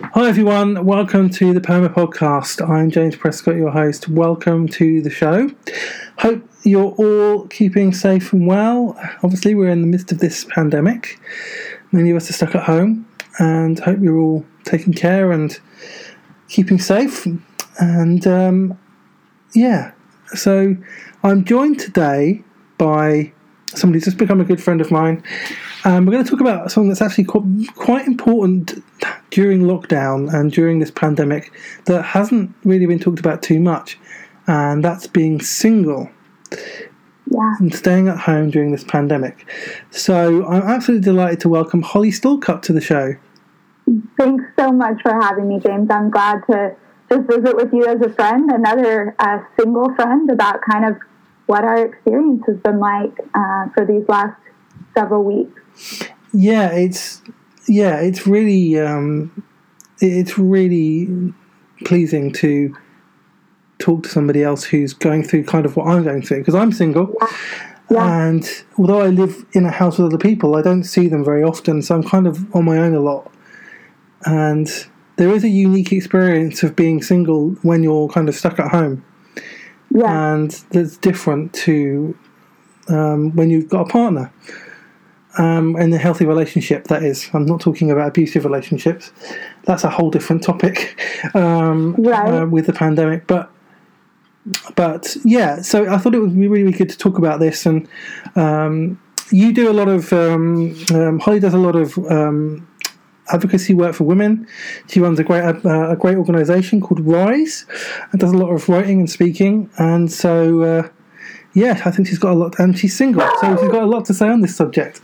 Hi everyone, welcome to the Poema Podcast. I'm James Prescott, your host. Welcome to the show. Hope you're all keeping safe and well. Obviously, we're in the midst of this pandemic. Many of us are stuck at home, and hope you're all taking care and keeping safe. And um, yeah, so I'm joined today by somebody who's just become a good friend of mine. Um, we're going to talk about something that's actually quite important during lockdown and during this pandemic that hasn't really been talked about too much, and that's being single. Yeah. And staying at home during this pandemic. So I'm absolutely delighted to welcome Holly Stallcup to the show. Thanks so much for having me, James. I'm glad to just visit with you as a friend, another uh, single friend, about kind of what our experience has been like uh, for these last several weeks. Yeah, it's yeah, it's really um, it's really pleasing to talk to somebody else who's going through kind of what I'm going through because I'm single. Yeah. And although I live in a house with other people, I don't see them very often, so I'm kind of on my own a lot. And there is a unique experience of being single when you're kind of stuck at home. Yeah. And that's different to um, when you've got a partner um, in a healthy relationship. That is, I'm not talking about abusive relationships. That's a whole different topic um, right. uh, with the pandemic. But but yeah, so I thought it would be really good to talk about this. And um, you do a lot of um, um, Holly does a lot of um, advocacy work for women. She runs a great uh, a great organisation called Rise, and does a lot of writing and speaking. And so, uh, yeah, I think she's got a lot, and she's single, so she's got a lot to say on this subject.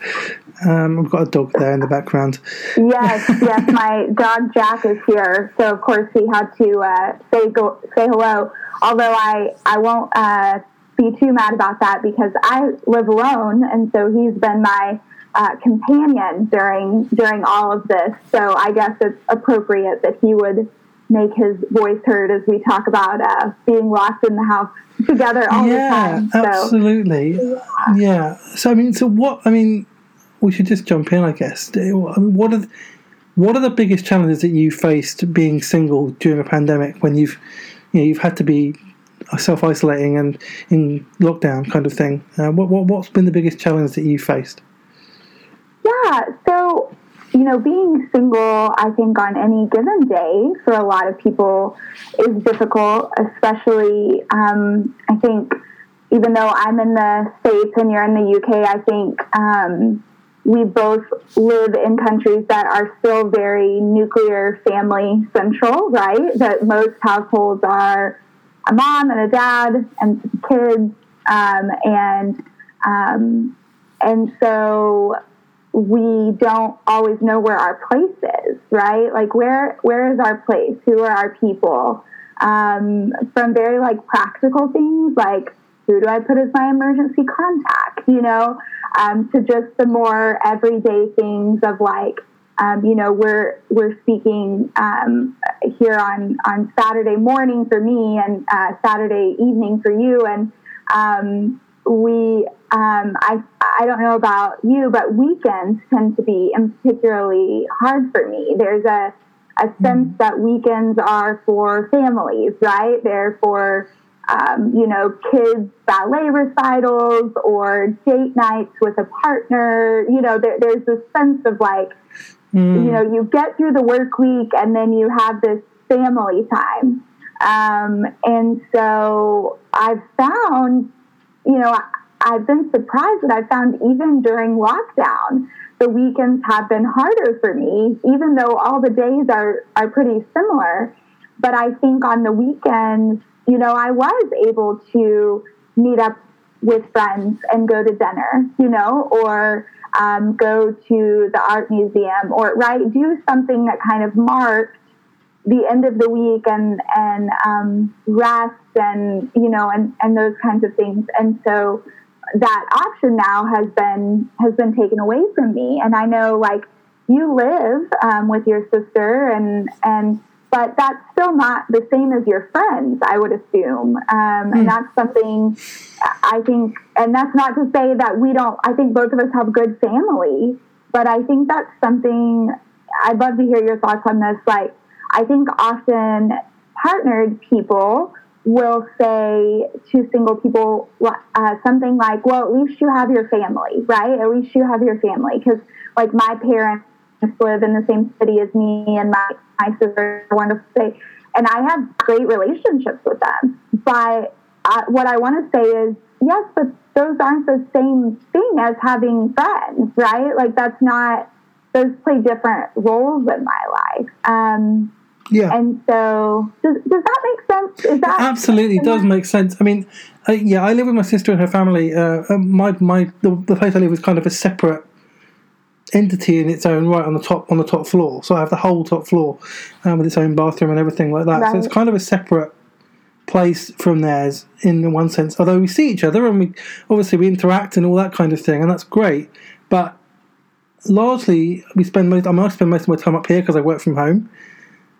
Um, I've got a dog there in the background. Yes, yes, my dog Jack is here, so of course he had to uh, say go, say hello. Although I I won't uh, be too mad about that because I live alone, and so he's been my uh, companion during during all of this. So I guess it's appropriate that he would make his voice heard as we talk about uh, being locked in the house together all yeah, the time. So, absolutely. Yeah. yeah. So I mean, so what? I mean, we should just jump in, I guess. What are the, what are the biggest challenges that you faced being single during a pandemic when you've you know you've had to be self isolating and in lockdown kind of thing? Uh, what, what what's been the biggest challenge that you faced? Yeah, so you know, being single, I think on any given day for a lot of people is difficult, especially, um, I think, even though I'm in the States and you're in the UK, I think um, we both live in countries that are still very nuclear family central, right? That most households are a mom and a dad and kids. Um, and, um, and so we don't always know where our place is, right? Like where where is our place? Who are our people? Um, from very like practical things like who do I put as my emergency contact, you know, um, to just the more everyday things of like, um, you know, we're we're speaking um, here on on Saturday morning for me and uh, Saturday evening for you, and um, we um, I I don't know about you, but weekends tend to be particularly hard for me. There's a a sense mm-hmm. that weekends are for families, right? They're for um, you know kids ballet recitals or date nights with a partner. You know, there, there's this sense of like mm. you know you get through the work week and then you have this family time. Um, and so I've found you know, I've been surprised that I found even during lockdown, the weekends have been harder for me, even though all the days are, are pretty similar. But I think on the weekends, you know, I was able to meet up with friends and go to dinner, you know, or um, go to the art museum or, right, do something that kind of marked the end of the week and and um, rest and you know and and those kinds of things and so that option now has been has been taken away from me and i know like you live um, with your sister and and but that's still not the same as your friends i would assume um, mm. and hmm. that's something i think and that's not to say that we don't i think both of us have good family but i think that's something i'd love to hear your thoughts on this like I think often partnered people will say to single people uh, something like, well, at least you have your family, right? At least you have your family. Because, like, my parents live in the same city as me, and my, my sister wonderful. And I have great relationships with them. But uh, what I want to say is, yes, but those aren't the same thing as having friends, right? Like, that's not, those play different roles in my life. Um, yeah. And so, does, does that make sense? Is that absolutely does make sense? I mean, uh, yeah, I live with my sister and her family. Uh, uh, my my the, the, place I live is kind of a separate entity in its own right on the top on the top floor. So I have the whole top floor um, with its own bathroom and everything like that. Right. So it's kind of a separate place from theirs in one sense. Although we see each other and we obviously we interact and all that kind of thing, and that's great. But largely, we spend most. I mean, I spend most of my time up here because I work from home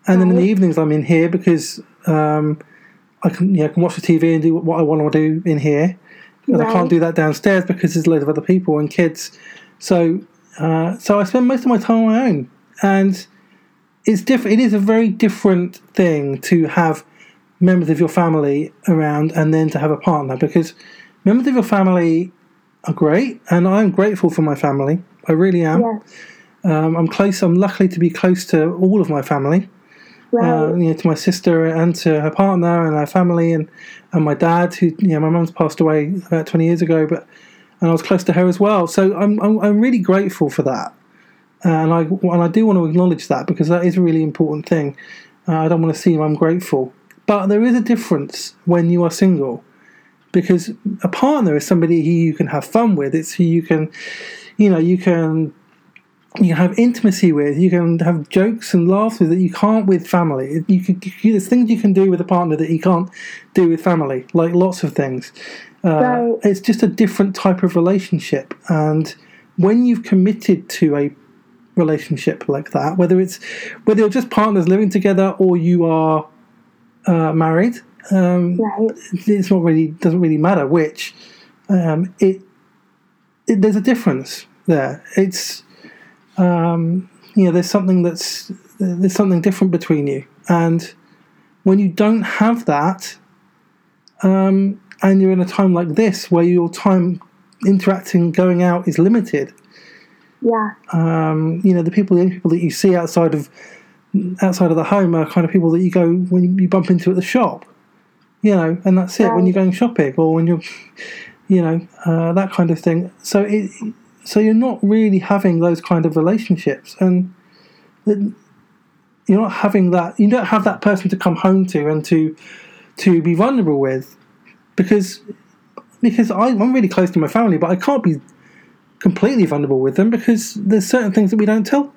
and then in the evenings I'm in here because um, I can yeah I can watch the TV and do what I want to do in here. Right. I can't do that downstairs because there's loads of other people and kids. So uh, so I spend most of my time on my own, and it's different. It is a very different thing to have members of your family around and then to have a partner because members of your family are great, and I'm grateful for my family. I really am. Yes. Um, I'm close. I'm lucky to be close to all of my family right. uh, you know, to my sister and to her partner and her family and, and my dad, who you know, my mum's passed away about twenty years ago, but and I was close to her as well. So I'm I'm, I'm really grateful for that, uh, and I and I do want to acknowledge that because that is a really important thing. Uh, I don't want to seem ungrateful, but there is a difference when you are single, because a partner is somebody who you can have fun with. It's who you can, you know, you can you can have intimacy with, you can have jokes and laughs with that you can't with family. You can, you, there's things you can do with a partner that you can't do with family, like lots of things. Uh, right. It's just a different type of relationship, and when you've committed to a relationship like that, whether it's whether you're just partners living together or you are uh, married, um, right. it's not really doesn't really matter which. Um, it, it there's a difference there. It's um, you know, there's something that's there's something different between you, and when you don't have that, um, and you're in a time like this where your time interacting, going out is limited. Yeah. Um, you know, the people, the only people that you see outside of outside of the home are kind of people that you go when you bump into at the shop. You know, and that's it right. when you're going shopping or when you're, you know, uh, that kind of thing. So it so you're not really having those kind of relationships, and you're not having that. You don't have that person to come home to and to to be vulnerable with, because because I, I'm really close to my family, but I can't be completely vulnerable with them because there's certain things that we don't tell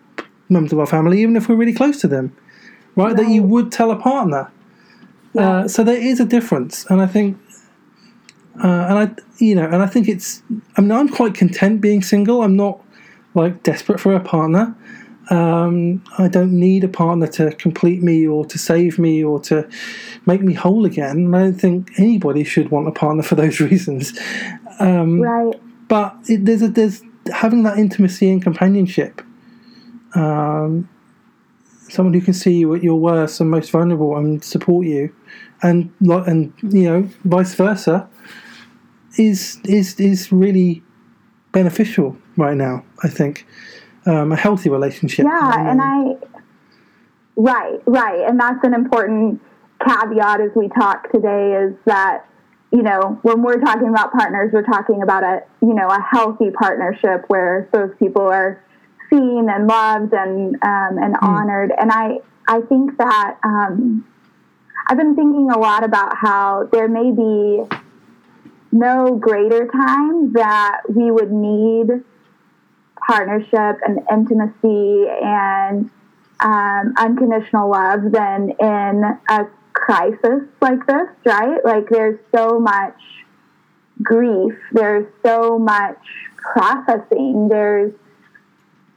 members of our family, even if we're really close to them, right? That you would tell a partner. Uh, so there is a difference, and I think uh, and I, you know, and I think it's. I mean, I'm quite content being single. I'm not like desperate for a partner. Um, I don't need a partner to complete me or to save me or to make me whole again. I don't think anybody should want a partner for those reasons. Um, right. But it, there's a, there's having that intimacy and companionship. Um, someone who can see you at your worst and most vulnerable and support you, and and you know vice versa is is is really beneficial right now. I think um, a healthy relationship. Yeah, and I right, right, and that's an important caveat as we talk today. Is that you know when we're talking about partners, we're talking about a you know a healthy partnership where those people are seen and loved and um, and mm. honored. And I I think that um, I've been thinking a lot about how there may be no greater time that we would need partnership and intimacy and um, unconditional love than in a crisis like this, right? Like there's so much grief, there's so much processing, there's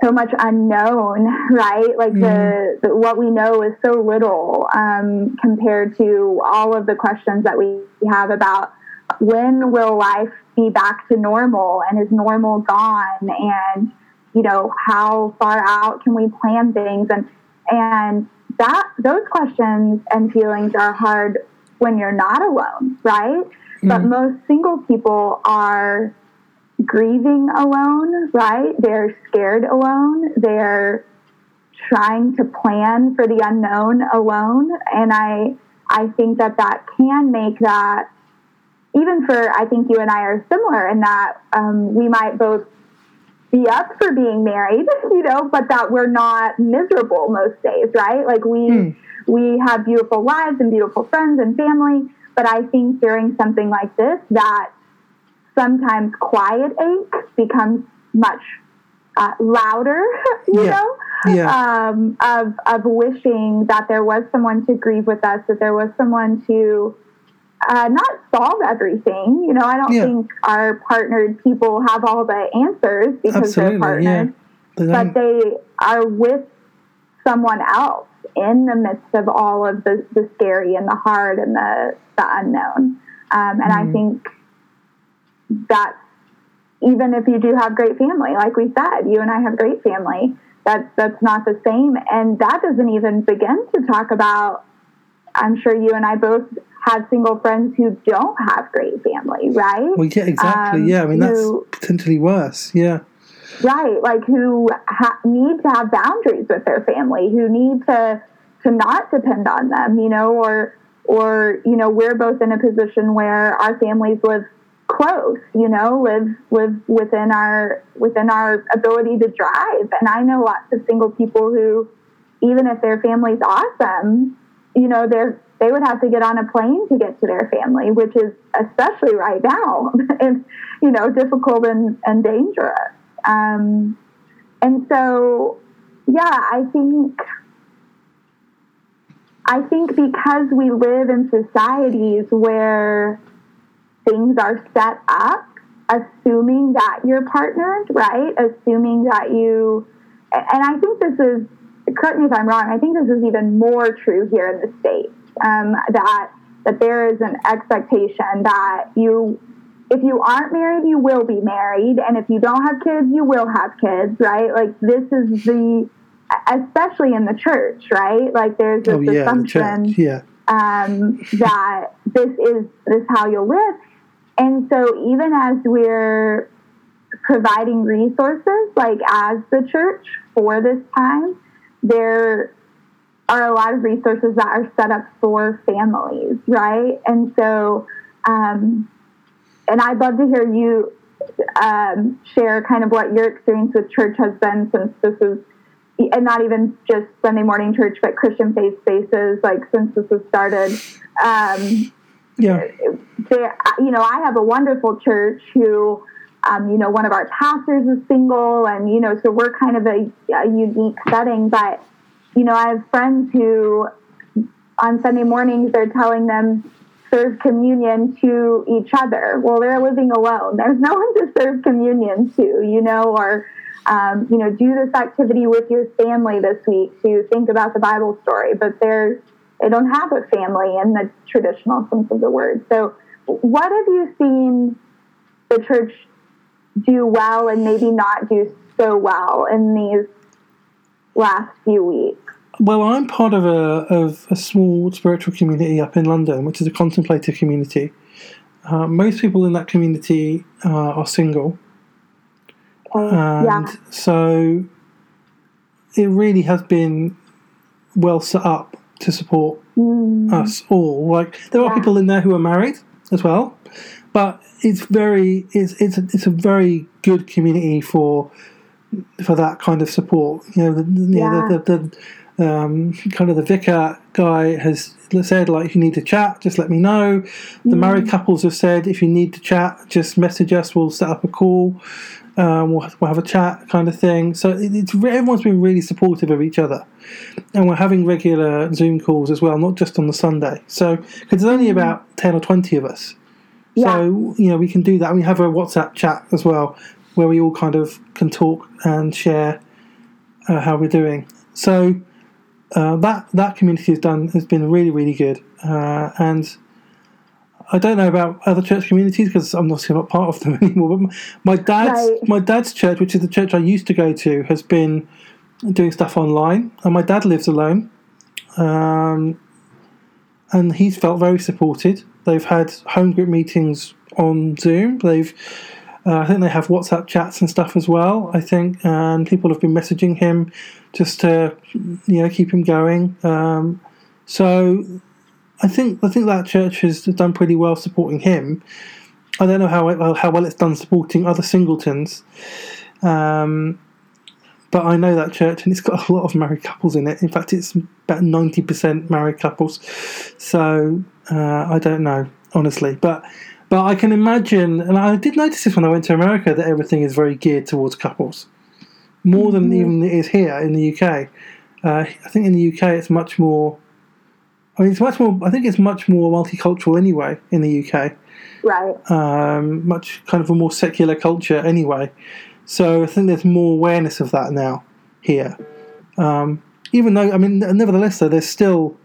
so much unknown, right? Like mm-hmm. the, the, what we know is so little um, compared to all of the questions that we have about when will life be back to normal and is normal gone and you know how far out can we plan things and and that those questions and feelings are hard when you're not alone, right? Mm. But most single people are grieving alone, right? They're scared alone. They're trying to plan for the unknown alone, and I I think that that can make that even for I think you and I are similar in that um, we might both be up for being married, you know, but that we're not miserable most days, right? Like we mm. we have beautiful lives and beautiful friends and family, but I think during something like this that sometimes quiet ache becomes much uh, louder, you yeah. know, yeah. Um, of of wishing that there was someone to grieve with us, that there was someone to uh, not solve everything. You know, I don't yeah. think our partnered people have all the answers because Absolutely, they're partnered, yeah. but they are with someone else in the midst of all of the, the scary and the hard and the, the unknown. Um, and mm. I mm-hmm. think that even if you do have great family, like we said, you and I have great family, that's, that's not the same. And that doesn't even begin to talk about, I'm sure you and I both have single friends who don't have great family, right? Well, yeah, exactly. Um, yeah, I mean, that's who, potentially worse. Yeah. Right, like who ha- need to have boundaries with their family, who need to to not depend on them, you know, or or you know, we're both in a position where our families live close, you know, live live within our within our ability to drive. And I know lots of single people who, even if their family's awesome, you know, they're they would have to get on a plane to get to their family, which is especially right now, it's you know difficult and, and dangerous. Um, and so, yeah, I think I think because we live in societies where things are set up, assuming that you're partnered, right? Assuming that you, and I think this is, correct me if I'm wrong, I think this is even more true here in the States um, that that there is an expectation that you if you aren't married you will be married. And if you don't have kids you will have kids right? Like this is the especially in the church right? Like there's this oh, yeah, assumption yeah. um, that this is this how you'll live. And so even as we're providing resources like as the church for this time there are a lot of resources that are set up for families, right? And so, um, and I'd love to hear you um, share kind of what your experience with church has been since this is, and not even just Sunday morning church, but Christian faith spaces, like since this has started. Um, yeah. There, you know, I have a wonderful church who, um, you know, one of our pastors is single, and you know, so we're kind of a, a unique setting, but you know, I have friends who on Sunday mornings they're telling them serve communion to each other. Well, they're living alone. There's no one to serve communion to, you know, or um, you know, do this activity with your family this week to think about the Bible story. But they're they don't have a family in the traditional sense of the word. So, what have you seen the church do well and maybe not do so well in these last few weeks? Well, I'm part of a of a small spiritual community up in London, which is a contemplative community. Uh, most people in that community uh, are single, and yeah. so it really has been well set up to support mm. us all. Like there are people in there who are married as well, but it's very it's it's a, it's a very good community for for that kind of support. You know, the, yeah. the, the, the um, kind of the vicar guy has said like if you need to chat just let me know. The mm. married couples have said if you need to chat just message us we'll set up a call um, we'll, we'll, have a chat kind of thing. So it, it's everyone's been really supportive of each other. And we're having regular zoom calls as well not just on the sunday. So because there's only mm. about 10 or 20 of us. Yeah. so you know we can do that. We have a whatsapp chat as well where we all kind of can talk and share uh, how we're doing. So uh, that that community has done has been really really good, uh, and I don't know about other church communities because I'm not not part of them anymore. But my dad's right. my dad's church, which is the church I used to go to, has been doing stuff online, and my dad lives alone, um, and he's felt very supported. They've had home group meetings on Zoom. They've uh, I think they have WhatsApp chats and stuff as well. I think, and people have been messaging him just to, you know, keep him going. Um, so, I think I think that church has done pretty well supporting him. I don't know how how well it's done supporting other singletons, um, but I know that church and it's got a lot of married couples in it. In fact, it's about ninety percent married couples. So uh, I don't know honestly, but but I can imagine, and I did notice this when I went to America, that everything is very geared towards couples, more than mm-hmm. even it is here in the UK. Uh, I think in the UK it's much more. I mean, it's much more. I think it's much more multicultural anyway in the UK. Right. Um, much kind of a more secular culture anyway. So I think there's more awareness of that now here. Um, even though, I mean, nevertheless, though, there's still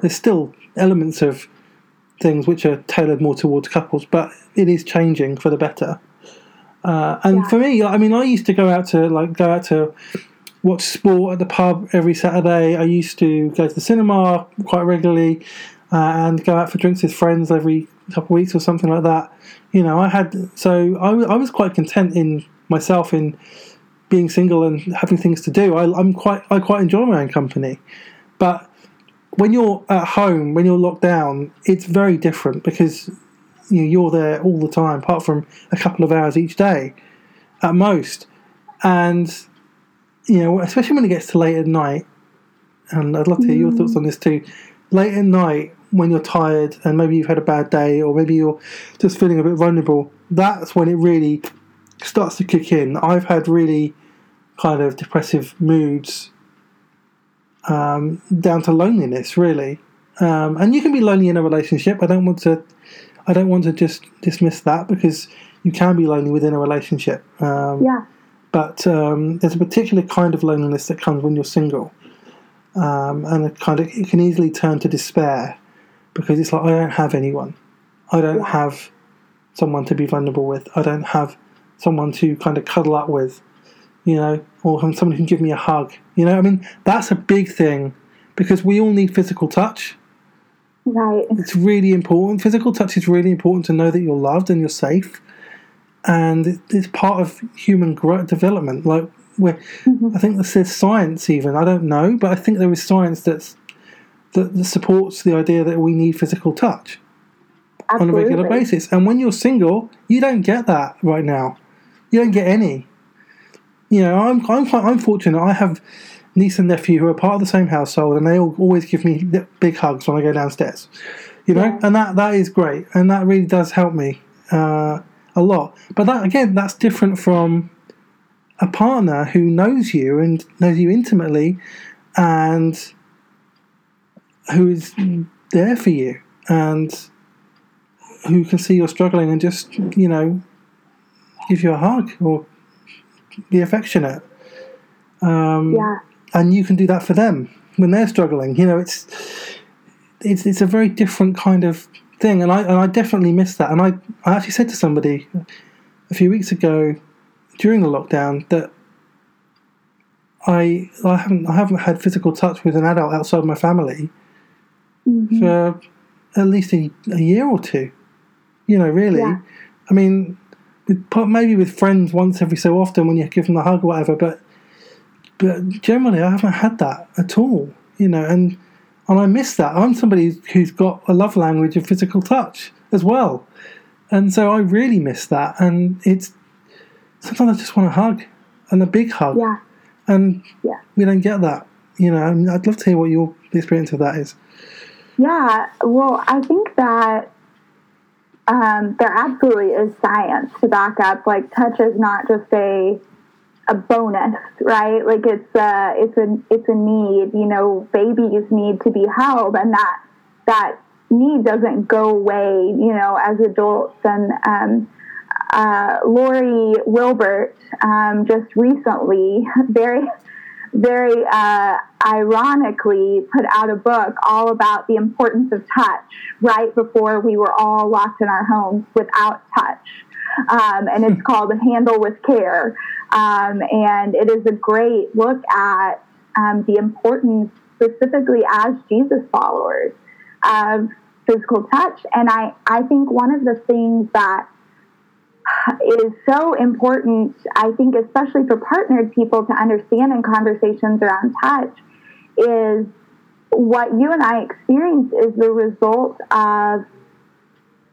there's still elements of things which are tailored more towards couples, but it is changing for the better. Uh, and yeah. for me, I mean, I used to go out to like go out to watch sport at the pub every Saturday. I used to go to the cinema quite regularly uh, and go out for drinks with friends every couple of weeks or something like that. You know, I had so I, I was quite content in myself in being single and having things to do. I, I'm quite I quite enjoy my own company, but when you're at home, when you're locked down, it's very different because you know, you're there all the time, apart from a couple of hours each day at most. And, you know, especially when it gets to late at night, and I'd love to hear your thoughts on this too. Late at night, when you're tired and maybe you've had a bad day or maybe you're just feeling a bit vulnerable, that's when it really starts to kick in. I've had really kind of depressive moods um, down to loneliness, really. Um, and you can be lonely in a relationship. I don't want to, I don't want to just dismiss that because you can be lonely within a relationship. Um, yeah. But um, there's a particular kind of loneliness that comes when you're single, um, and it kind of it can easily turn to despair because it's like I don't have anyone, I don't have someone to be vulnerable with, I don't have someone to kind of cuddle up with you know, or someone who can give me a hug. You know, I mean, that's a big thing because we all need physical touch. Right. It's really important. Physical touch is really important to know that you're loved and you're safe, and it's part of human growth development. Like, where mm-hmm. I think there's science even. I don't know, but I think there is science that's that, that supports the idea that we need physical touch Absolutely. on a regular basis. And when you're single, you don't get that right now. You don't get any you know, I'm I'm quite I'm fortunate. I have niece and nephew who are part of the same household, and they all always give me big hugs when I go downstairs. You know, yeah. and that that is great, and that really does help me uh, a lot. But that again, that's different from a partner who knows you and knows you intimately, and who is there for you and who can see you're struggling and just you know give you a hug or be affectionate. Um, yeah. And you can do that for them when they're struggling. You know, it's it's it's a very different kind of thing, and I and I definitely miss that. And I I actually said to somebody a few weeks ago during the lockdown that I I haven't I haven't had physical touch with an adult outside my family mm-hmm. for at least a, a year or two. You know, really. Yeah. I mean, with maybe with friends once every so often when you give them a hug or whatever. But but generally, I haven't had that at all. You know, and and I miss that. I'm somebody who's got a love language of physical touch as well, and so I really miss that. And it's sometimes I just want a hug and a big hug. Yeah. And yeah. we don't get that. You know, I mean, I'd love to hear what your experience of that is. Yeah, well, I think that um, there absolutely is science to back up. Like touch is not just a a bonus, right? Like it's a it's a it's a need. You know, babies need to be held, and that that need doesn't go away. You know, as adults and. Um, uh, Lori Wilbert um, just recently, very very uh, ironically put out a book all about the importance of touch right before we were all locked in our homes without touch. Um, and it's called Handle with Care. Um, and it is a great look at um, the importance specifically as Jesus followers of physical touch. And I, I think one of the things that is so important, I think, especially for partnered people to understand in conversations around touch, is what you and I experience is the result of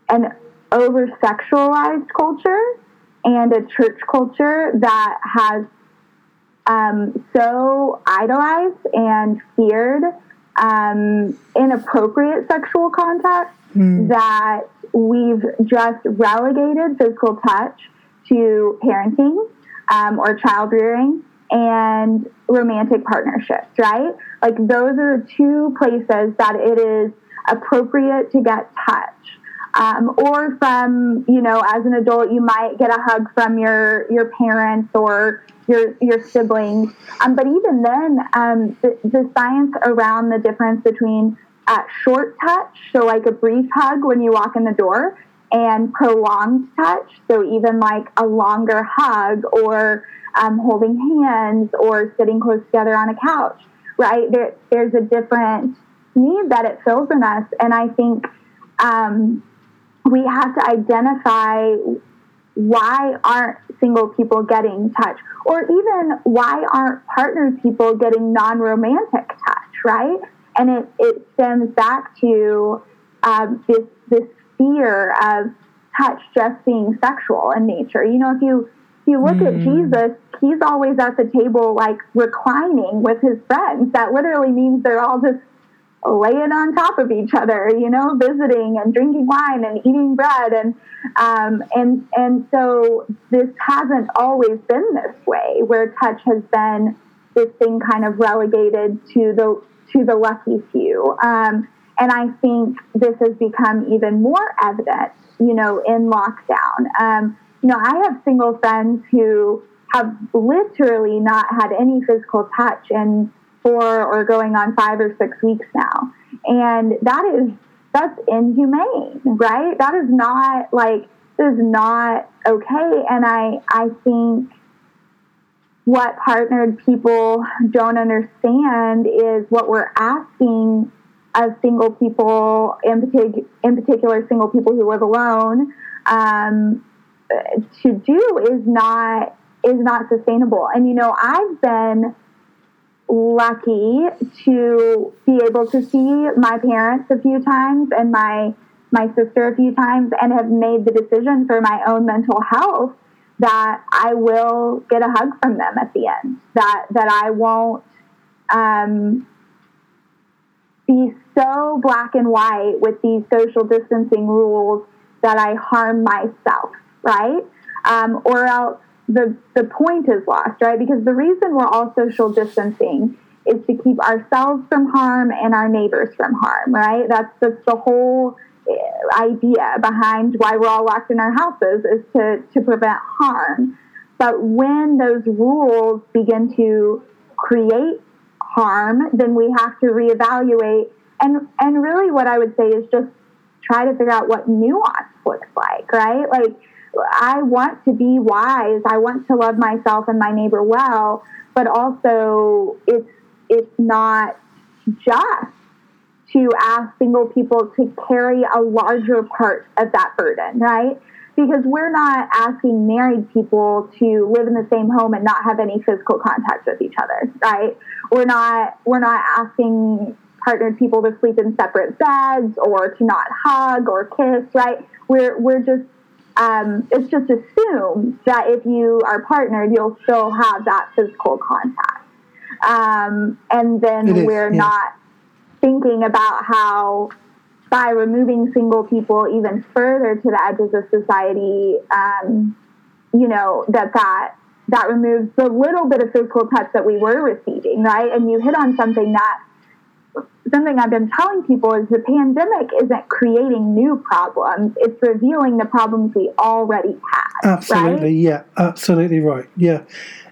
an over sexualized culture and a church culture that has um, so idolized and feared um, inappropriate sexual contact mm. that we've just relegated physical touch to parenting um, or child rearing and romantic partnerships, right? Like those are the two places that it is appropriate to get touch. Um, or from you know as an adult you might get a hug from your your parents or your your siblings. Um, but even then um, the, the, science around the difference between uh, short touch so like a brief hug when you walk in the door and prolonged touch so even like a longer hug or um, holding hands or sitting close together on a couch right? There, there's a different need that it fills in us. And i think um, we have to identify why aren't single people getting touch or even why aren't partnered people getting non-romantic touch right? And it, it stems back to um, this this fear of touch just being sexual in nature. You know if you if you look mm. at jesus he's always at the table like reclining with his friends. That literally means they're all just laying on top of each other, you know, visiting and drinking wine and eating bread, and um, and and so this hasn't always been this way, where touch has been this thing kind of relegated to the to the lucky few. Um, and I think this has become even more evident, you know, in lockdown. Um, you know, I have single friends who have literally not had any physical touch and four or going on five or six weeks now. And that is, that's inhumane, right? That is not like, this is not okay. And I, I think what partnered people don't understand is what we're asking of single people, in, partic- in particular, single people who live alone, um, to do is not is not sustainable. And you know, I've been lucky to be able to see my parents a few times and my my sister a few times and have made the decision for my own mental health that I will get a hug from them at the end. That that I won't um, be so black and white with these social distancing rules that I harm myself, right? Um, or else the the point is lost, right? Because the reason we're all social distancing is to keep ourselves from harm and our neighbors from harm, right? That's the, the whole eh, idea behind why we're all locked in our houses is to, to prevent harm. But when those rules begin to create harm, then we have to reevaluate. And, and really, what I would say is just try to figure out what nuance looks like, right? Like, I want to be wise. I want to love myself and my neighbor well, but also it's it's not just to ask single people to carry a larger part of that burden, right? Because we're not asking married people to live in the same home and not have any physical contact with each other, right? We're not we're not asking partnered people to sleep in separate beds or to not hug or kiss, right? We're we're just um, it's just assumed that if you are partnered, you'll still have that physical contact. Um, and then we're yeah. not thinking about how by removing single people even further to the edges of society, um, you know, that that that removes the little bit of physical touch that we were receiving, right? And you hit on something that something I've been telling people is the pandemic isn't creating new problems; it's revealing the problems we already had. Absolutely, right? yeah, absolutely right. Yeah,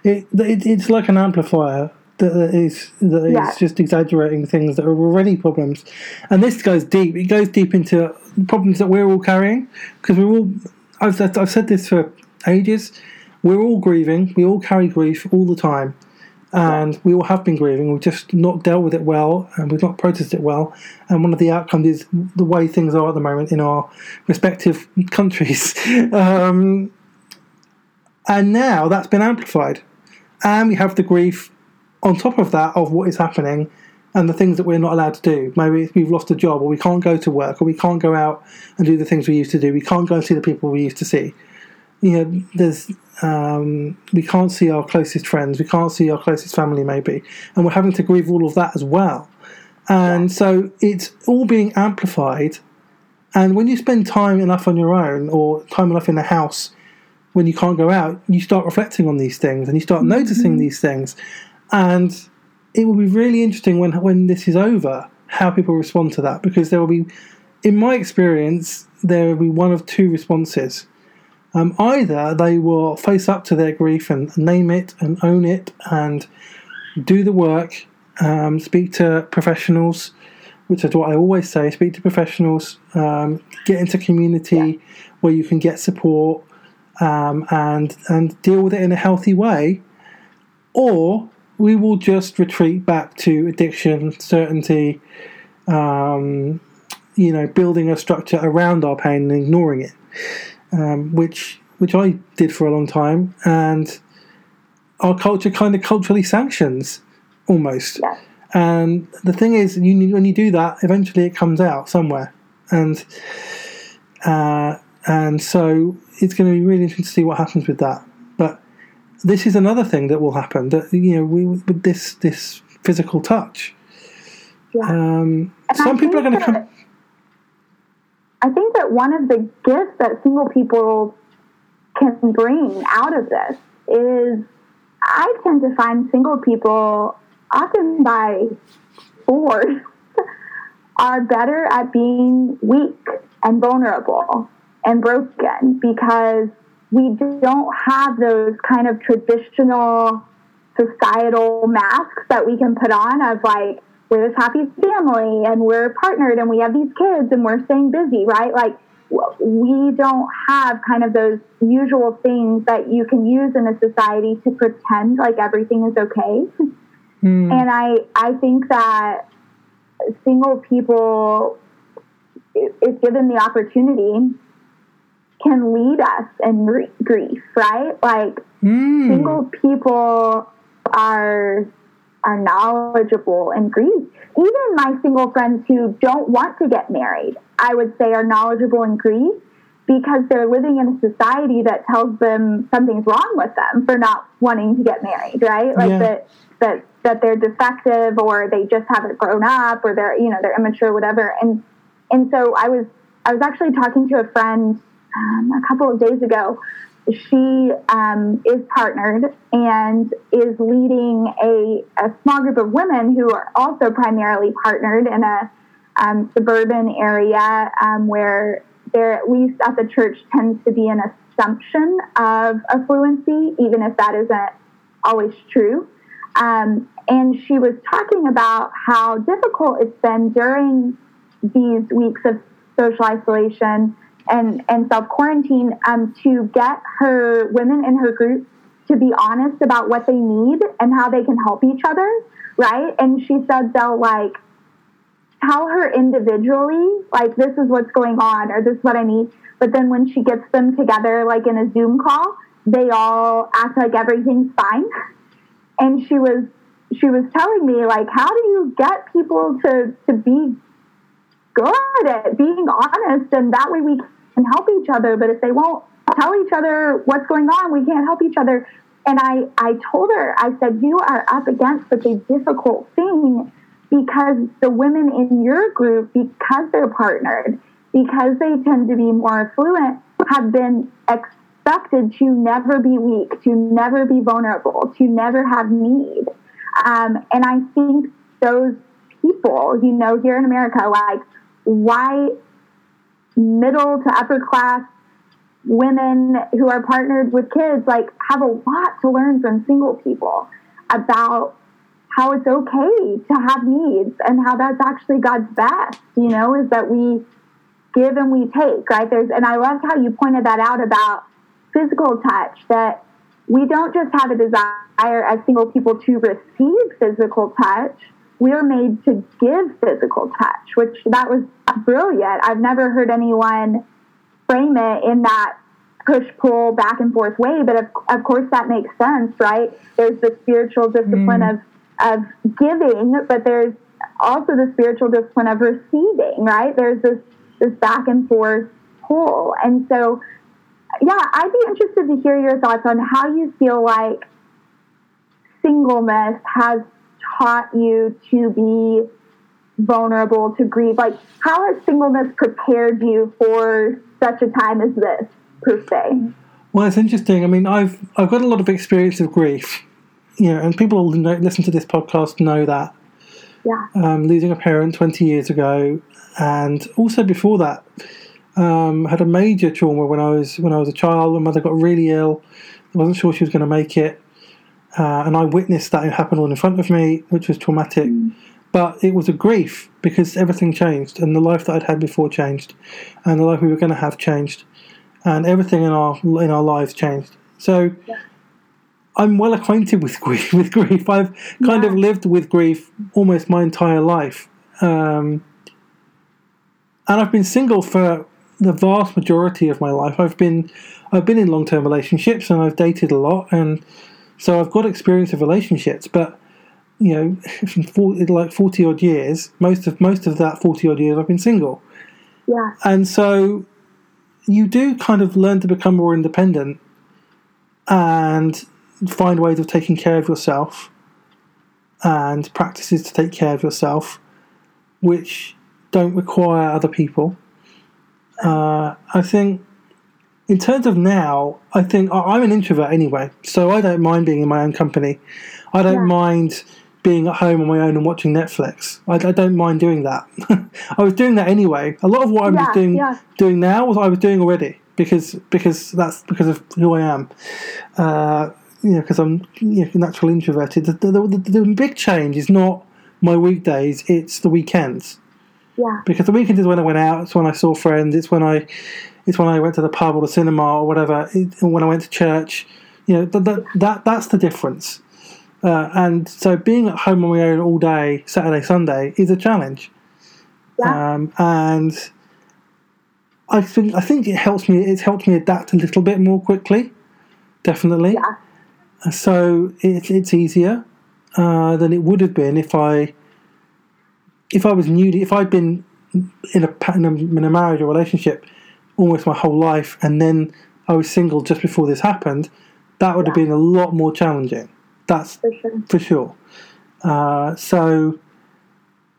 it, it, it's like an amplifier that is that is yeah. just exaggerating things that are already problems, and this goes deep. It goes deep into problems that we're all carrying because we're all. I've I've said this for ages. We're all grieving. We all carry grief all the time and we all have been grieving. We've just not dealt with it well, and we've not processed it well. And one of the outcomes is the way things are at the moment in our respective countries. um, and now that's been amplified, and we have the grief on top of that of what is happening and the things that we're not allowed to do. Maybe we've lost a job, or we can't go to work, or we can't go out and do the things we used to do. We can't go and see the people we used to see. You know, there's um, we can't see our closest friends, we can't see our closest family, maybe, and we're having to grieve all of that as well. And so it's all being amplified. And when you spend time enough on your own, or time enough in the house when you can't go out, you start reflecting on these things and you start noticing these things. And it will be really interesting when when this is over how people respond to that because there will be, in my experience, there will be one of two responses. Um, either they will face up to their grief and name it and own it and do the work, um, speak to professionals, which is what I always say speak to professionals, um, get into community yeah. where you can get support um, and, and deal with it in a healthy way, or we will just retreat back to addiction, certainty, um, you know, building a structure around our pain and ignoring it um, which which I did for a long time, and our culture kind of culturally sanctions almost. Yeah. And the thing is, you, when you do that, eventually it comes out somewhere, and uh, and so it's going to be really interesting to see what happens with that. But this is another thing that will happen. That you know, we, with this this physical touch. Yeah. Um, some people are going to come. I think that one of the gifts that single people can bring out of this is I tend to find single people, often by force, are better at being weak and vulnerable and broken because we don't have those kind of traditional societal masks that we can put on of like we're this happy family and we're partnered and we have these kids and we're staying busy, right? Like we don't have kind of those usual things that you can use in a society to pretend like everything is okay. Mm. And I I think that single people if given the opportunity can lead us in grief, right? Like mm. single people are are knowledgeable in grief. Even my single friends who don't want to get married, I would say are knowledgeable in grief because they're living in a society that tells them something's wrong with them for not wanting to get married, right? Like yeah. that that that they're defective or they just haven't grown up or they're you know they're immature, whatever. And and so I was I was actually talking to a friend um, a couple of days ago she um, is partnered and is leading a, a, small group of women who are also primarily partnered in a um, suburban area um, where there, at least at the church, tends to be an assumption of affluency, even if that isn't always true. Um, and she was talking about how difficult it's been during these weeks of social isolation and, and self quarantine um, to get her women in her group to be honest about what they need and how they can help each other, right? And she said they'll like tell her individually, like, this is what's going on or this is what I need. But then when she gets them together, like in a Zoom call, they all act like everything's fine. And she was she was telling me like how do you get people to to be good at being honest and that way we and help each other. But if they won't tell each other what's going on, we can't help each other. And I, I told her, I said, you are up against such a difficult thing because the women in your group, because they're partnered, because they tend to be more affluent, have been expected to never be weak, to never be vulnerable, to never have need. Um, and I think those people, you know, here in America, like, why middle to upper class women who are partnered with kids like have a lot to learn from single people about how it's okay to have needs and how that's actually God's best, you know, is that we give and we take, right? There's and I loved how you pointed that out about physical touch that we don't just have a desire as single people to receive physical touch. We're made to give physical touch, which that was brilliant. I've never heard anyone frame it in that push pull back and forth way, but of, of course that makes sense, right? There's the spiritual discipline mm. of of giving, but there's also the spiritual discipline of receiving, right? There's this this back and forth pull. And so yeah, I'd be interested to hear your thoughts on how you feel like singleness has taught you to be vulnerable to grief. Like, how has singleness prepared you for such a time as this, per se? Well, it's interesting. I mean, I've I've got a lot of experience of grief, you know, and people who listen to this podcast know that. Yeah. Um, losing a parent twenty years ago, and also before that, um, had a major trauma when I was when I was a child. My mother got really ill. I wasn't sure she was going to make it, uh, and I witnessed that it happened all in front of me, which was traumatic. Mm. But it was a grief because everything changed, and the life that I'd had before changed, and the life we were going to have changed, and everything in our in our lives changed. So. Yeah. I'm well acquainted with grief. With grief, I've kind yeah. of lived with grief almost my entire life, um, and I've been single for the vast majority of my life, I've been I've been in long term relationships and I've dated a lot, and so I've got experience of relationships. But you know, 40, like forty odd years, most of most of that forty odd years, I've been single. Yeah, and so you do kind of learn to become more independent and find ways of taking care of yourself and practices to take care of yourself, which don't require other people uh, I think in terms of now, I think I'm an introvert anyway, so I don't mind being in my own company. I don't yeah. mind being at home on my own and watching Netflix. I, I don't mind doing that. I was doing that anyway. A lot of what I'm yeah, doing yeah. doing now was I was doing already because because that's because of who I am. Uh, you know, because I'm you know, naturally introverted. The, the, the, the big change is not my weekdays; it's the weekends. Yeah. Because the weekend is when I went out. It's when I saw friends. It's when I, it's when I went to the pub or the cinema or whatever. It, when I went to church, you know, that that, that that's the difference. Uh, and so being at home on my own all day, Saturday, Sunday, is a challenge. Yeah. Um, and I think I think it helps me. It's helped me adapt a little bit more quickly. Definitely. Yeah. So it, it's easier uh, than it would have been if I if I was newly, if I'd been in a, in a, in a marriage or relationship almost my whole life, and then I was single just before this happened, that would yeah. have been a lot more challenging. That's for sure. For sure. Uh, so,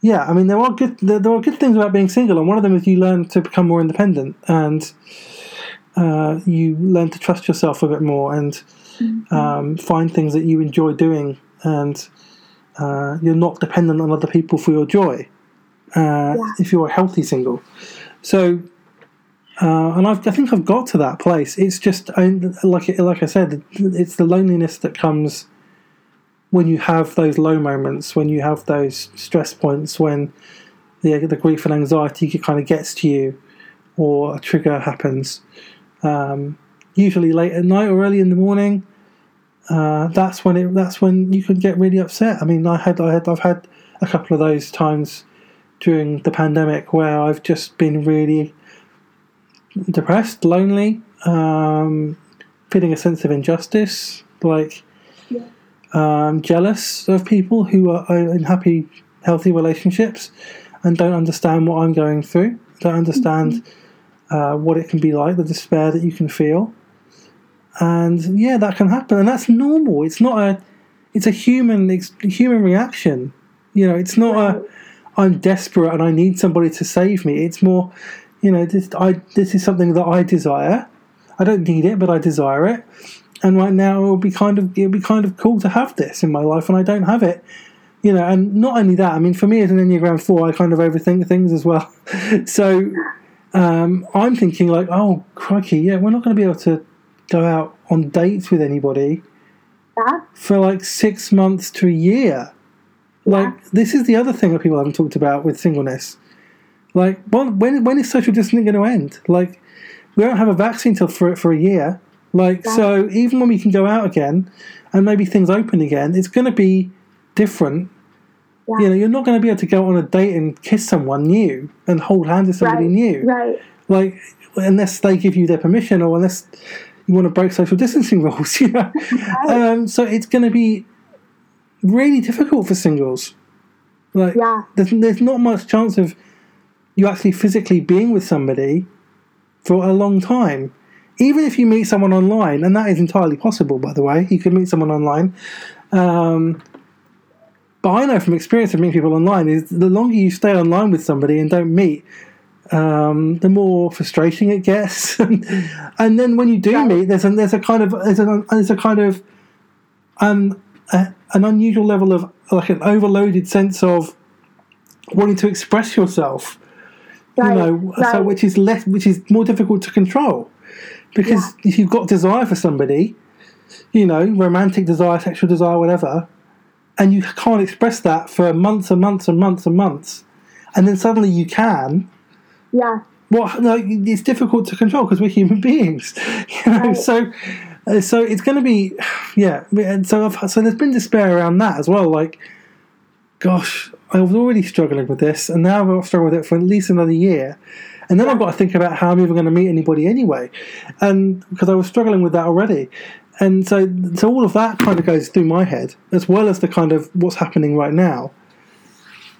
yeah, I mean, there are good there, there, are good things about being single, and one of them is you learn to become more independent, and uh, you learn to trust yourself a bit more, and mm-hmm. um, find things that you enjoy doing, and uh, you're not dependent on other people for your joy uh, yeah. if you're a healthy single. So, uh, and I've, i think I've got to that place. It's just I, like like I said, it's the loneliness that comes when you have those low moments, when you have those stress points, when the the grief and anxiety kind of gets to you, or a trigger happens. Um, usually late at night or early in the morning uh, that's when it that's when you can get really upset. I mean, I had I had I've had a couple of those times during the pandemic where I've just been really depressed, lonely, um, feeling a sense of injustice, like. Um, jealous of people who are in happy, healthy relationships and don't understand what I'm going through, don't understand mm-hmm. uh, what it can be like, the despair that you can feel and yeah, that can happen, and that's normal. It's not a, it's a human, it's a human reaction. You know, it's not a, I'm desperate and I need somebody to save me. It's more, you know, this I this is something that I desire. I don't need it, but I desire it. And right now, it will be kind of it will be kind of cool to have this in my life, and I don't have it. You know, and not only that. I mean, for me as an Enneagram Four, I kind of overthink things as well. so um, I'm thinking like, oh crikey, yeah, we're not going to be able to go out on dates with anybody yeah. for like six months to a year. Like yeah. this is the other thing that people haven't talked about with singleness. Like when when when is social distancing going to end? Like we don't have a vaccine till for for a year. Like, so even when we can go out again and maybe things open again, it's going to be different. Yeah. You know, you're not going to be able to go on a date and kiss someone new and hold hands with somebody right, new. right, Like, unless they give you their permission or unless you want to break social distancing rules, you know. right. Um, so it's going to be really difficult for singles. Like, yeah, there's, there's not much chance of you actually physically being with somebody for a long time. Even if you meet someone online, and that is entirely possible, by the way, you could meet someone online. Um, but I know from experience of meeting people online is the longer you stay online with somebody and don't meet, um, the more frustrating it gets. and then when you do Right. meet, there's a, there's a kind of there's a, there's a kind of um, a, an unusual level of like an overloaded sense of wanting to express yourself right, you know right. so which is less which is more difficult to control because if you've got desire for somebody you know romantic desire sexual desire whatever and you can't express that for months and months and months and months and then suddenly you can. Yeah, well no, it's difficult to control because we're human beings you know Right. so uh, so it's going to be yeah and so I've, so there's been despair around that as well like gosh I was already struggling with this and now I've struggled with it for at least another year and then I've got to think about how I'm even going to meet anybody anyway. And because I was struggling with that already. And so so all of that kind of goes through my head as well as the kind of what's happening right now.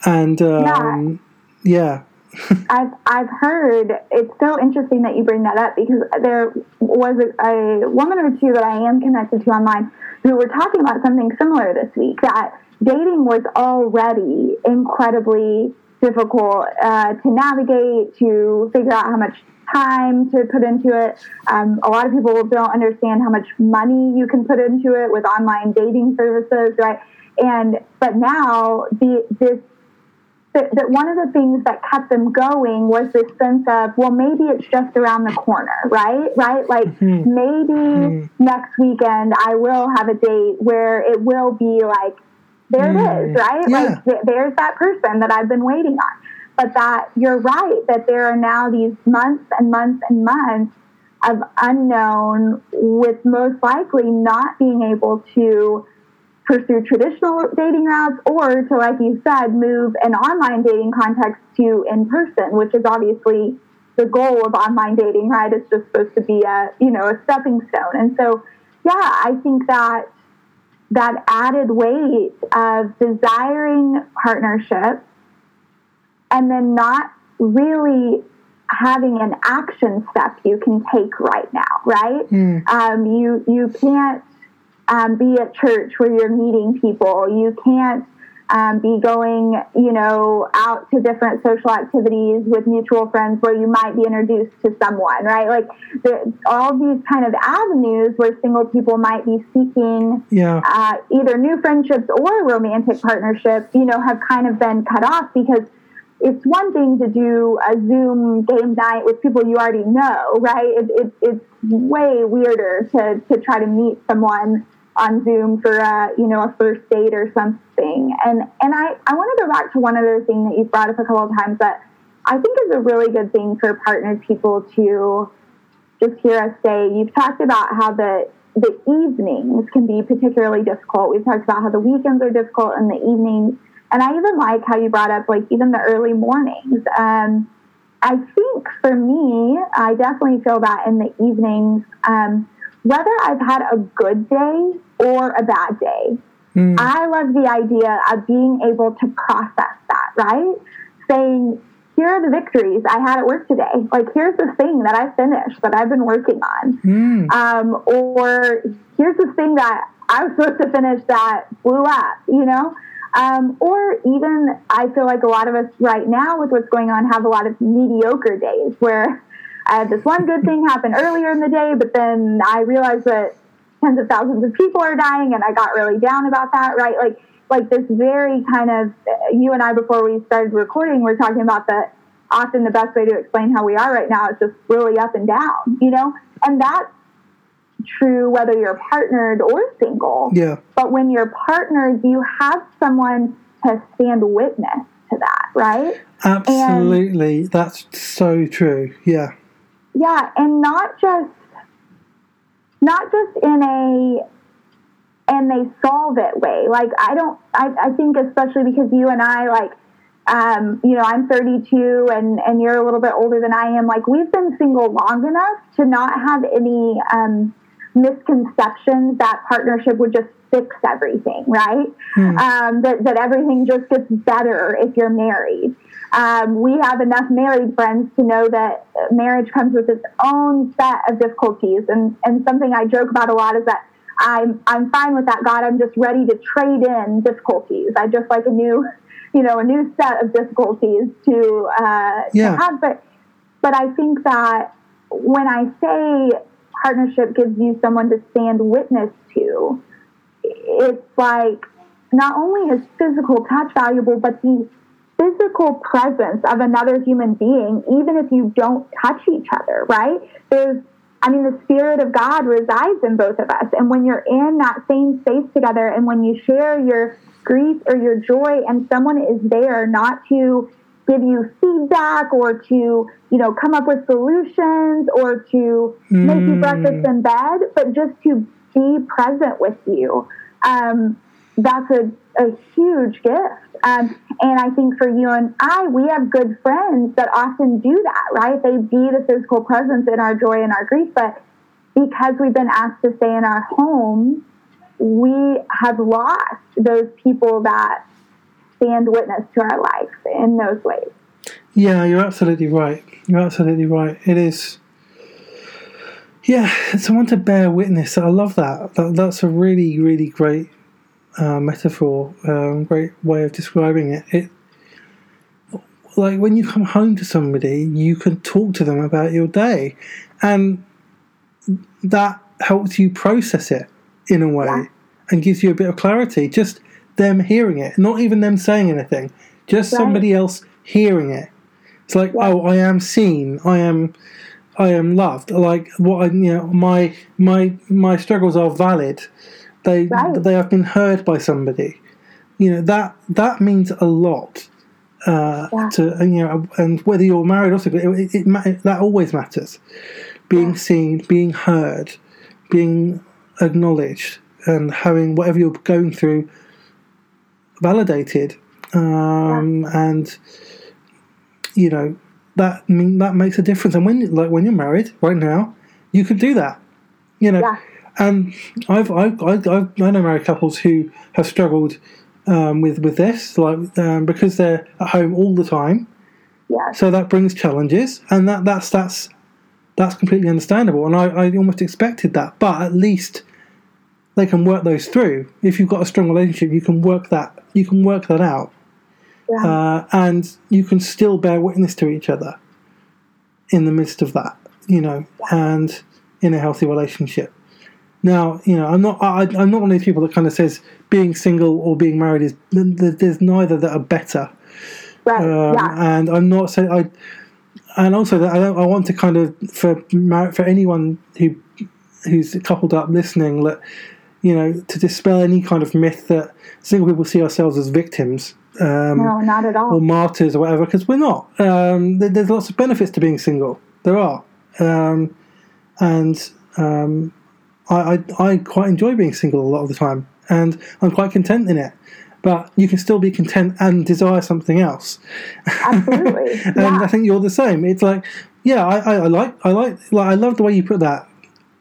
And um, yeah. I've I've heard it's so interesting that you bring that up because there was a, a woman or two that I am connected to online who were talking about something similar this week that dating was already incredibly difficult uh, to navigate to figure out how much time to put into it. Um, a lot of people don't understand how much money you can put into it with online dating services, right? And but now the this that, that one of the things that kept them going was this sense of, well, maybe it's just around the corner, right? Right? Like maybe next weekend I will have a date where it will be like, there it is, mm. right? Yeah. Like th- there's that person that I've been waiting on. But that you're right that there are now these months and months and months of unknown, with most likely not being able to pursue traditional dating routes or to, like you said, move an online dating context to in person, which is obviously the goal of online dating, right? It's just supposed to be a, you know, a stepping stone. And so, yeah, I think that that added weight of desiring partnership and then not really having an action step you can take right now, right? Um, you you can't um, be at church where you're meeting people. You can't um, be going, you know, out to different social activities with mutual friends where you might be introduced to someone, right? Like the, all these kind of avenues where single people might be seeking yeah uh, either new friendships or romantic partnerships, you know, have kind of been cut off because it's one thing to do a Zoom game night with people you already know, right? It, it, it's way weirder to, to try to meet someone on Zoom for a, you know, a first date or something. And, and I, I want to go back to one other thing that you've brought up a couple of times that I think is a really good thing for partnered people to just hear us say. You've talked about how the the evenings can be particularly difficult. We've talked about how the weekends are difficult and the evenings. And I even like how you brought up like even the early mornings. Um, I think for me, I definitely feel that in the evenings, um, whether I've had a good day or a bad day, I love the idea of being able to process that, right? Saying, here are the victories I had at work today. Like, here's the thing that I finished that I've been working on. Mm. Um, or here's the thing that I was supposed to finish that blew up, you know? Um, or even, I feel like a lot of us right now with what's going on have a lot of mediocre days where I had this one good thing happen earlier in the day, but then I realized that tens of thousands of people are dying and I got really down about that, right? Like, like this very kind of, uh, you and I, before we started recording, we're talking about that often the best way to explain how we are right now is just really up and down, you know? And that's true whether you're partnered or single. yeah But when you're partnered, you have someone to stand witness to that, right? absolutely that's so true yeah Yeah, and not just not just in a and they solve it way. Like I don't, I, I think especially because you and I like, um, you know, I'm 32 and, and you're a little bit older than I am. Like we've been single long enough to not have any, um, misconceptions that partnership would just fix everything, right? Mm. Um, that, that everything just gets better if you're married. Um, we have enough married friends to know that marriage comes with its own set of difficulties. And, and something I joke about a lot is that I'm, I'm fine with that, God. I'm just ready to trade in difficulties. I just like a new, you know, a new set of difficulties to, uh, yeah. to have. But, but I think that when I say partnership gives you someone to stand witness to, it's like not only is physical touch valuable, but the physical presence of another human being, even if you don't touch each other, right? There's, I mean, the Spirit of God resides in both of us. And when you're in that same space together and when you share your grief or your joy and someone is there not to give you feedback or to, you know, come up with solutions or to mm. make you breakfast in bed, but just to be present with you. Um, that's a, a huge gift. Um, and I think for you and I, we have good friends that often do that, right? They be the physical presence in our joy and our grief, but because we've been asked to stay in our home, we have lost those people that stand witness to our life in those ways. Yeah, you're absolutely right. You're absolutely right. It is. Yeah, someone to bear witness. I love that. that that's a really, really great uh, metaphor, um, great way of describing it. It like when you come home to somebody, you can talk to them about your day, and that helps you process it in a way yeah. and gives you a bit of clarity. Just them hearing it, not even them saying anything, just right. somebody else hearing it. It's like, yeah. oh, I am seen. I am. I am loved. Like what I, you know, my my my struggles are valid they right. they have been heard by somebody. You know that that means a lot. Uh, yeah. To you know, and whether you're married or single, it, it, it, that always matters. Being yeah. seen, being heard, being acknowledged, and having whatever you're going through validated, um, yeah. and you know that mean that makes a difference. And when like when you're married right now, you can do that. You know, and I've, I've, I've, I've know married couples who have struggled um, with with this, like um, because they're at home all the time. Yeah. So that brings challenges, and that that's that's that's completely understandable, and I, I almost expected that. But at least they can work those through. If you've got a strong relationship, you can work that you can work that out, yeah. uh, and you can still bear witness to each other in the midst of that, you know, and in a healthy relationship. Now, you know, I'm not. I, am not one of these people that kind of says being single or being married is. There's neither that are better. Right. Um, yeah. And I'm not saying I. And also that I don't. I want to kind of for for anyone who who's coupled up listening that you know to dispel any kind of myth that single people see ourselves as victims. Um, no, not at all. Or martyrs or whatever, because we're not. Um, there's lots of benefits to being single. There are, um, and um, I, I, I quite enjoy being single a lot of the time, and I'm quite content in it. But you can still be content and desire something else. Absolutely, and yeah. I think you're the same. It's like, yeah, I, I, I like, I like, like, I love the way you put that.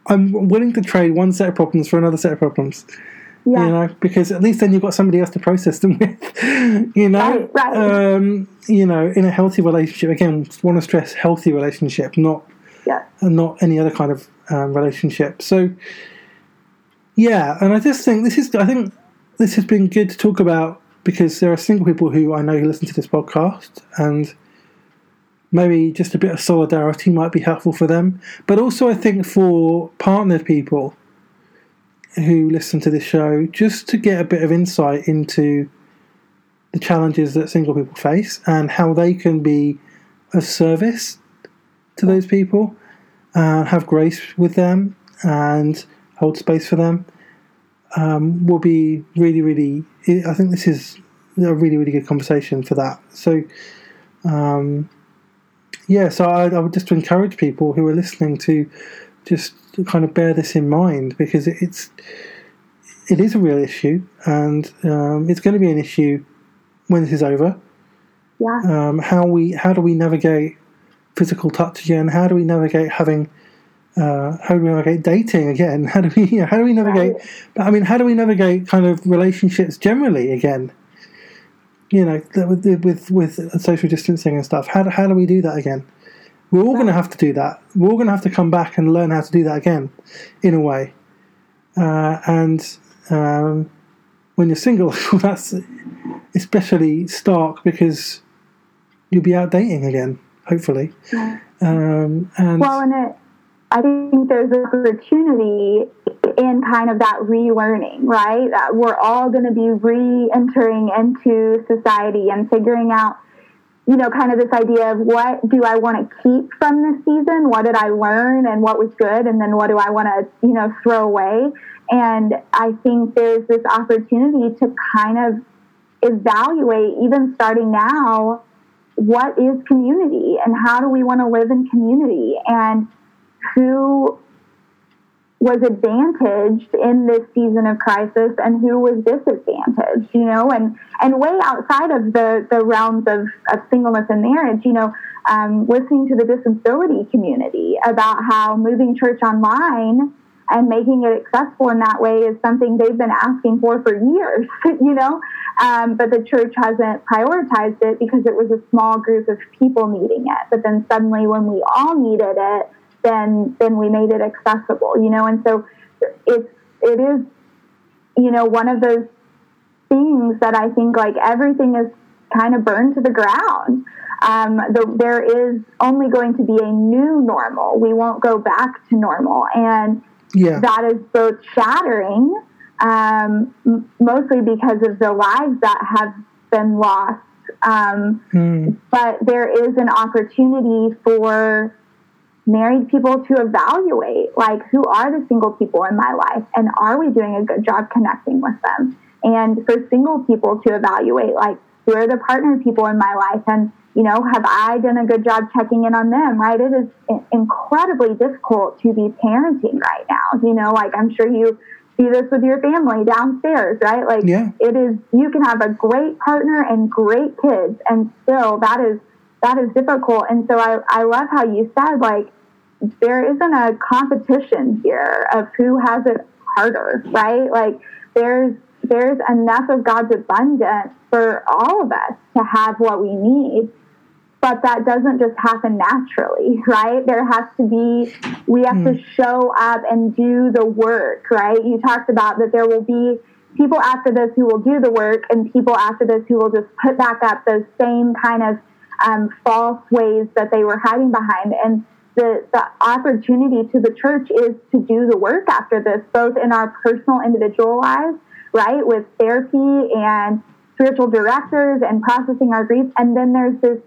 I'm willing to trade one set of problems for another set of problems. Yeah. You know, because at least then you've got somebody else to process them with. you know, right, right. Um, you know, in a healthy relationship. Again, want to stress healthy relationship, not yeah. and not any other kind of um, relationship. So, yeah, and I just think this is, I think this has been good to talk about because there are single people who I know who listen to this podcast and maybe just a bit of solidarity might be helpful for them. But also, I think for partnered people who listen to this show, just to get a bit of insight into the challenges that single people face and how they can be of service to those people, uh, have grace with them, and hold space for them um, will be really, really. I think this is a really, really good conversation for that. So, um, yeah, so I, I, would just encourage people who are listening to just kind of bear this in mind because it, it's it is a real issue, and um, it's going to be an issue when this is over. Yeah. Um, how we how do we navigate physical touch again? How do we navigate having uh, how do we navigate dating again? How do we you know, how do we navigate? Right. I mean, how do we navigate kind of relationships generally again? You know, with with with social distancing and stuff. How do, how do we do that again? We're all going to have to do that. We're all going to have to come back and learn how to do that again, in a way. Uh, and um, when you're single, that's especially stark because you'll be out dating again, hopefully. Yeah. Um, and Well, and it, I think there's an opportunity in kind of that relearning, right? That we're all going to be re-entering into society and figuring out, you know, kind of this idea of what do I want to keep from this season? What did I learn and what was good? And then what do I want to, you know, throw away? And I think there's this opportunity to kind of evaluate, even starting now, what is community and how do we want to live in community and who was advantaged in this season of crisis and who was disadvantaged, you know, and, and way outside of the, the realms of, of singleness and marriage, you know, um, listening to the disability community about how moving church online and making it accessible in that way is something they've been asking for for years, you know, um, but the church hasn't prioritized it because it was a small group of people needing it. But then suddenly, when we all needed it, then then we made it accessible, you know. And so it's it is, you know, one of those things that I think like everything is kind of burned to the ground. Um, the, there is only going to be a new normal. We won't go back to normal, and yeah, that is both shattering, um, mostly because of the lives that have been lost. Um, Mm. but there is an opportunity for married people to evaluate like who are the single people in my life and are we doing a good job connecting with them and for single people to evaluate like who are the partner people in my life and you know have i done a good job checking in on them right? It is incredibly difficult to be parenting right now you know like i'm sure you see this with your family downstairs right? Like Yeah. it is you can have a great partner and great kids and still that is that is difficult. And so i, I love how you said like there isn't a competition here of who has it harder right? Like there's there's enough of god's abundance for all of us to have what we need but that doesn't just happen naturally, right? There has to be, we have to show up and do the work, right? You talked about that there will be people after this who will do the work and people after this who will just put back up those same kind of um, false ways that they were hiding behind. And the, the opportunity to the church is to do the work after this, both in our personal individual lives, right, with therapy and spiritual directors and processing our grief. And then there's this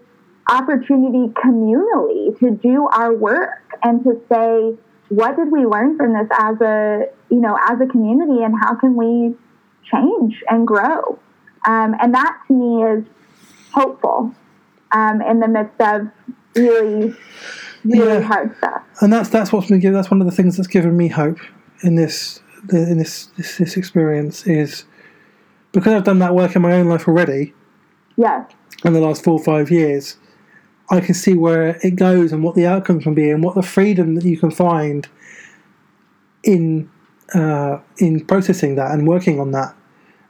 opportunity communally to do our work and to say, what did we learn from this as a, you know, as a community and how can we change and grow? Um, and that to me is hopeful um, in the midst of really, really Yeah. hard stuff. and that's that's what's been given. That's one of the things that's given me hope in this in this this, this experience is because I've done that work in my own life already Yes. in the last four or five years. I can see where it goes and what the outcome can be and what the freedom that you can find in uh, in processing that and working on that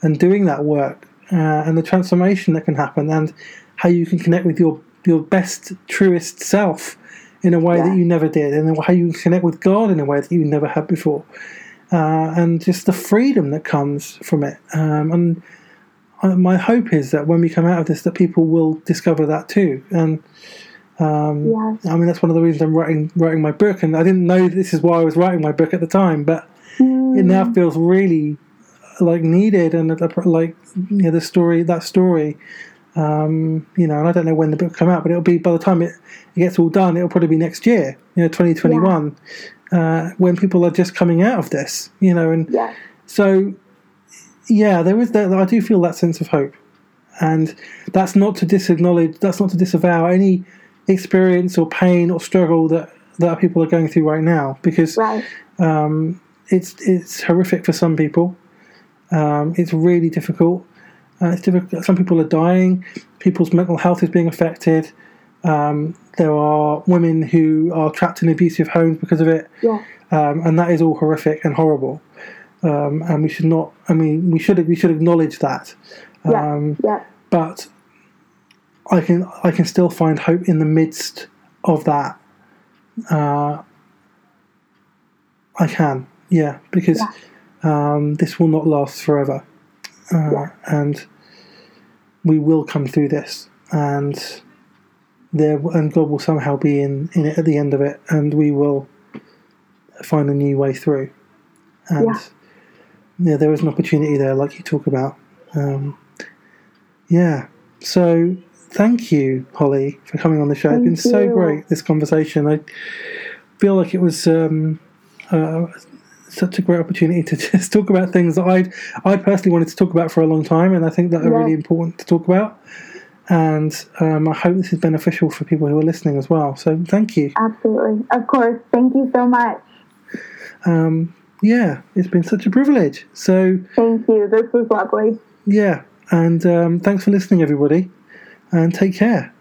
and doing that work uh, and the transformation that can happen and how you can connect with your your best truest self in a way Yeah. that you never did and how you can connect with God in a way that you never had before uh, and just the freedom that comes from it um, and my hope is that when we come out of this that people will discover that too. And um, Yes. I mean that's one of the reasons I'm writing writing my book. And I didn't know this is why I was writing my book at the time but it now feels really like needed and uh, like you know the story that story. Um, you know and I don't know when the book will come out but it'll be by the time it, it gets all done it'll probably be next year you know 2021 uh, when people are just coming out of this you know and Yes. so yeah there is that I do feel that sense of hope and that's not to disacknowledge that's not to disavow any experience or pain or struggle that that people are going through right now because Right. um, it's it's horrific for some people. Um, it's really difficult. Uh, it's difficult. Some people are dying. People's mental health is being affected. Um, there are women who are trapped in abusive homes because of it, Yeah. um, and that is all horrific and horrible. Um, and we should not. I mean, we should we should acknowledge that. Yeah. Um, Yeah. but I can I can still find hope in the midst of that. Uh, I can, yeah, because um, this will not last forever, uh, Yeah. and we will come through this, and there and God will somehow be in in it at the end of it, and we will find a new way through, and Yeah. Yeah, there is an opportunity there, like you talk about. Um, yeah. So thank you, Holly, for coming on the show. it's been Thank so great this conversation. I feel like it was um, uh, such a great opportunity to just talk about things that I'd I personally wanted to talk about for a long time, and I think that are Yeah. really important to talk about. And um, I hope this is beneficial for people who are listening as well. So thank you. Absolutely. Of course. Thank you so much. Um, yeah, it's been such a privilege. So Thank you. This was lovely. yeah, and um, thanks for listening, everybody, and take care.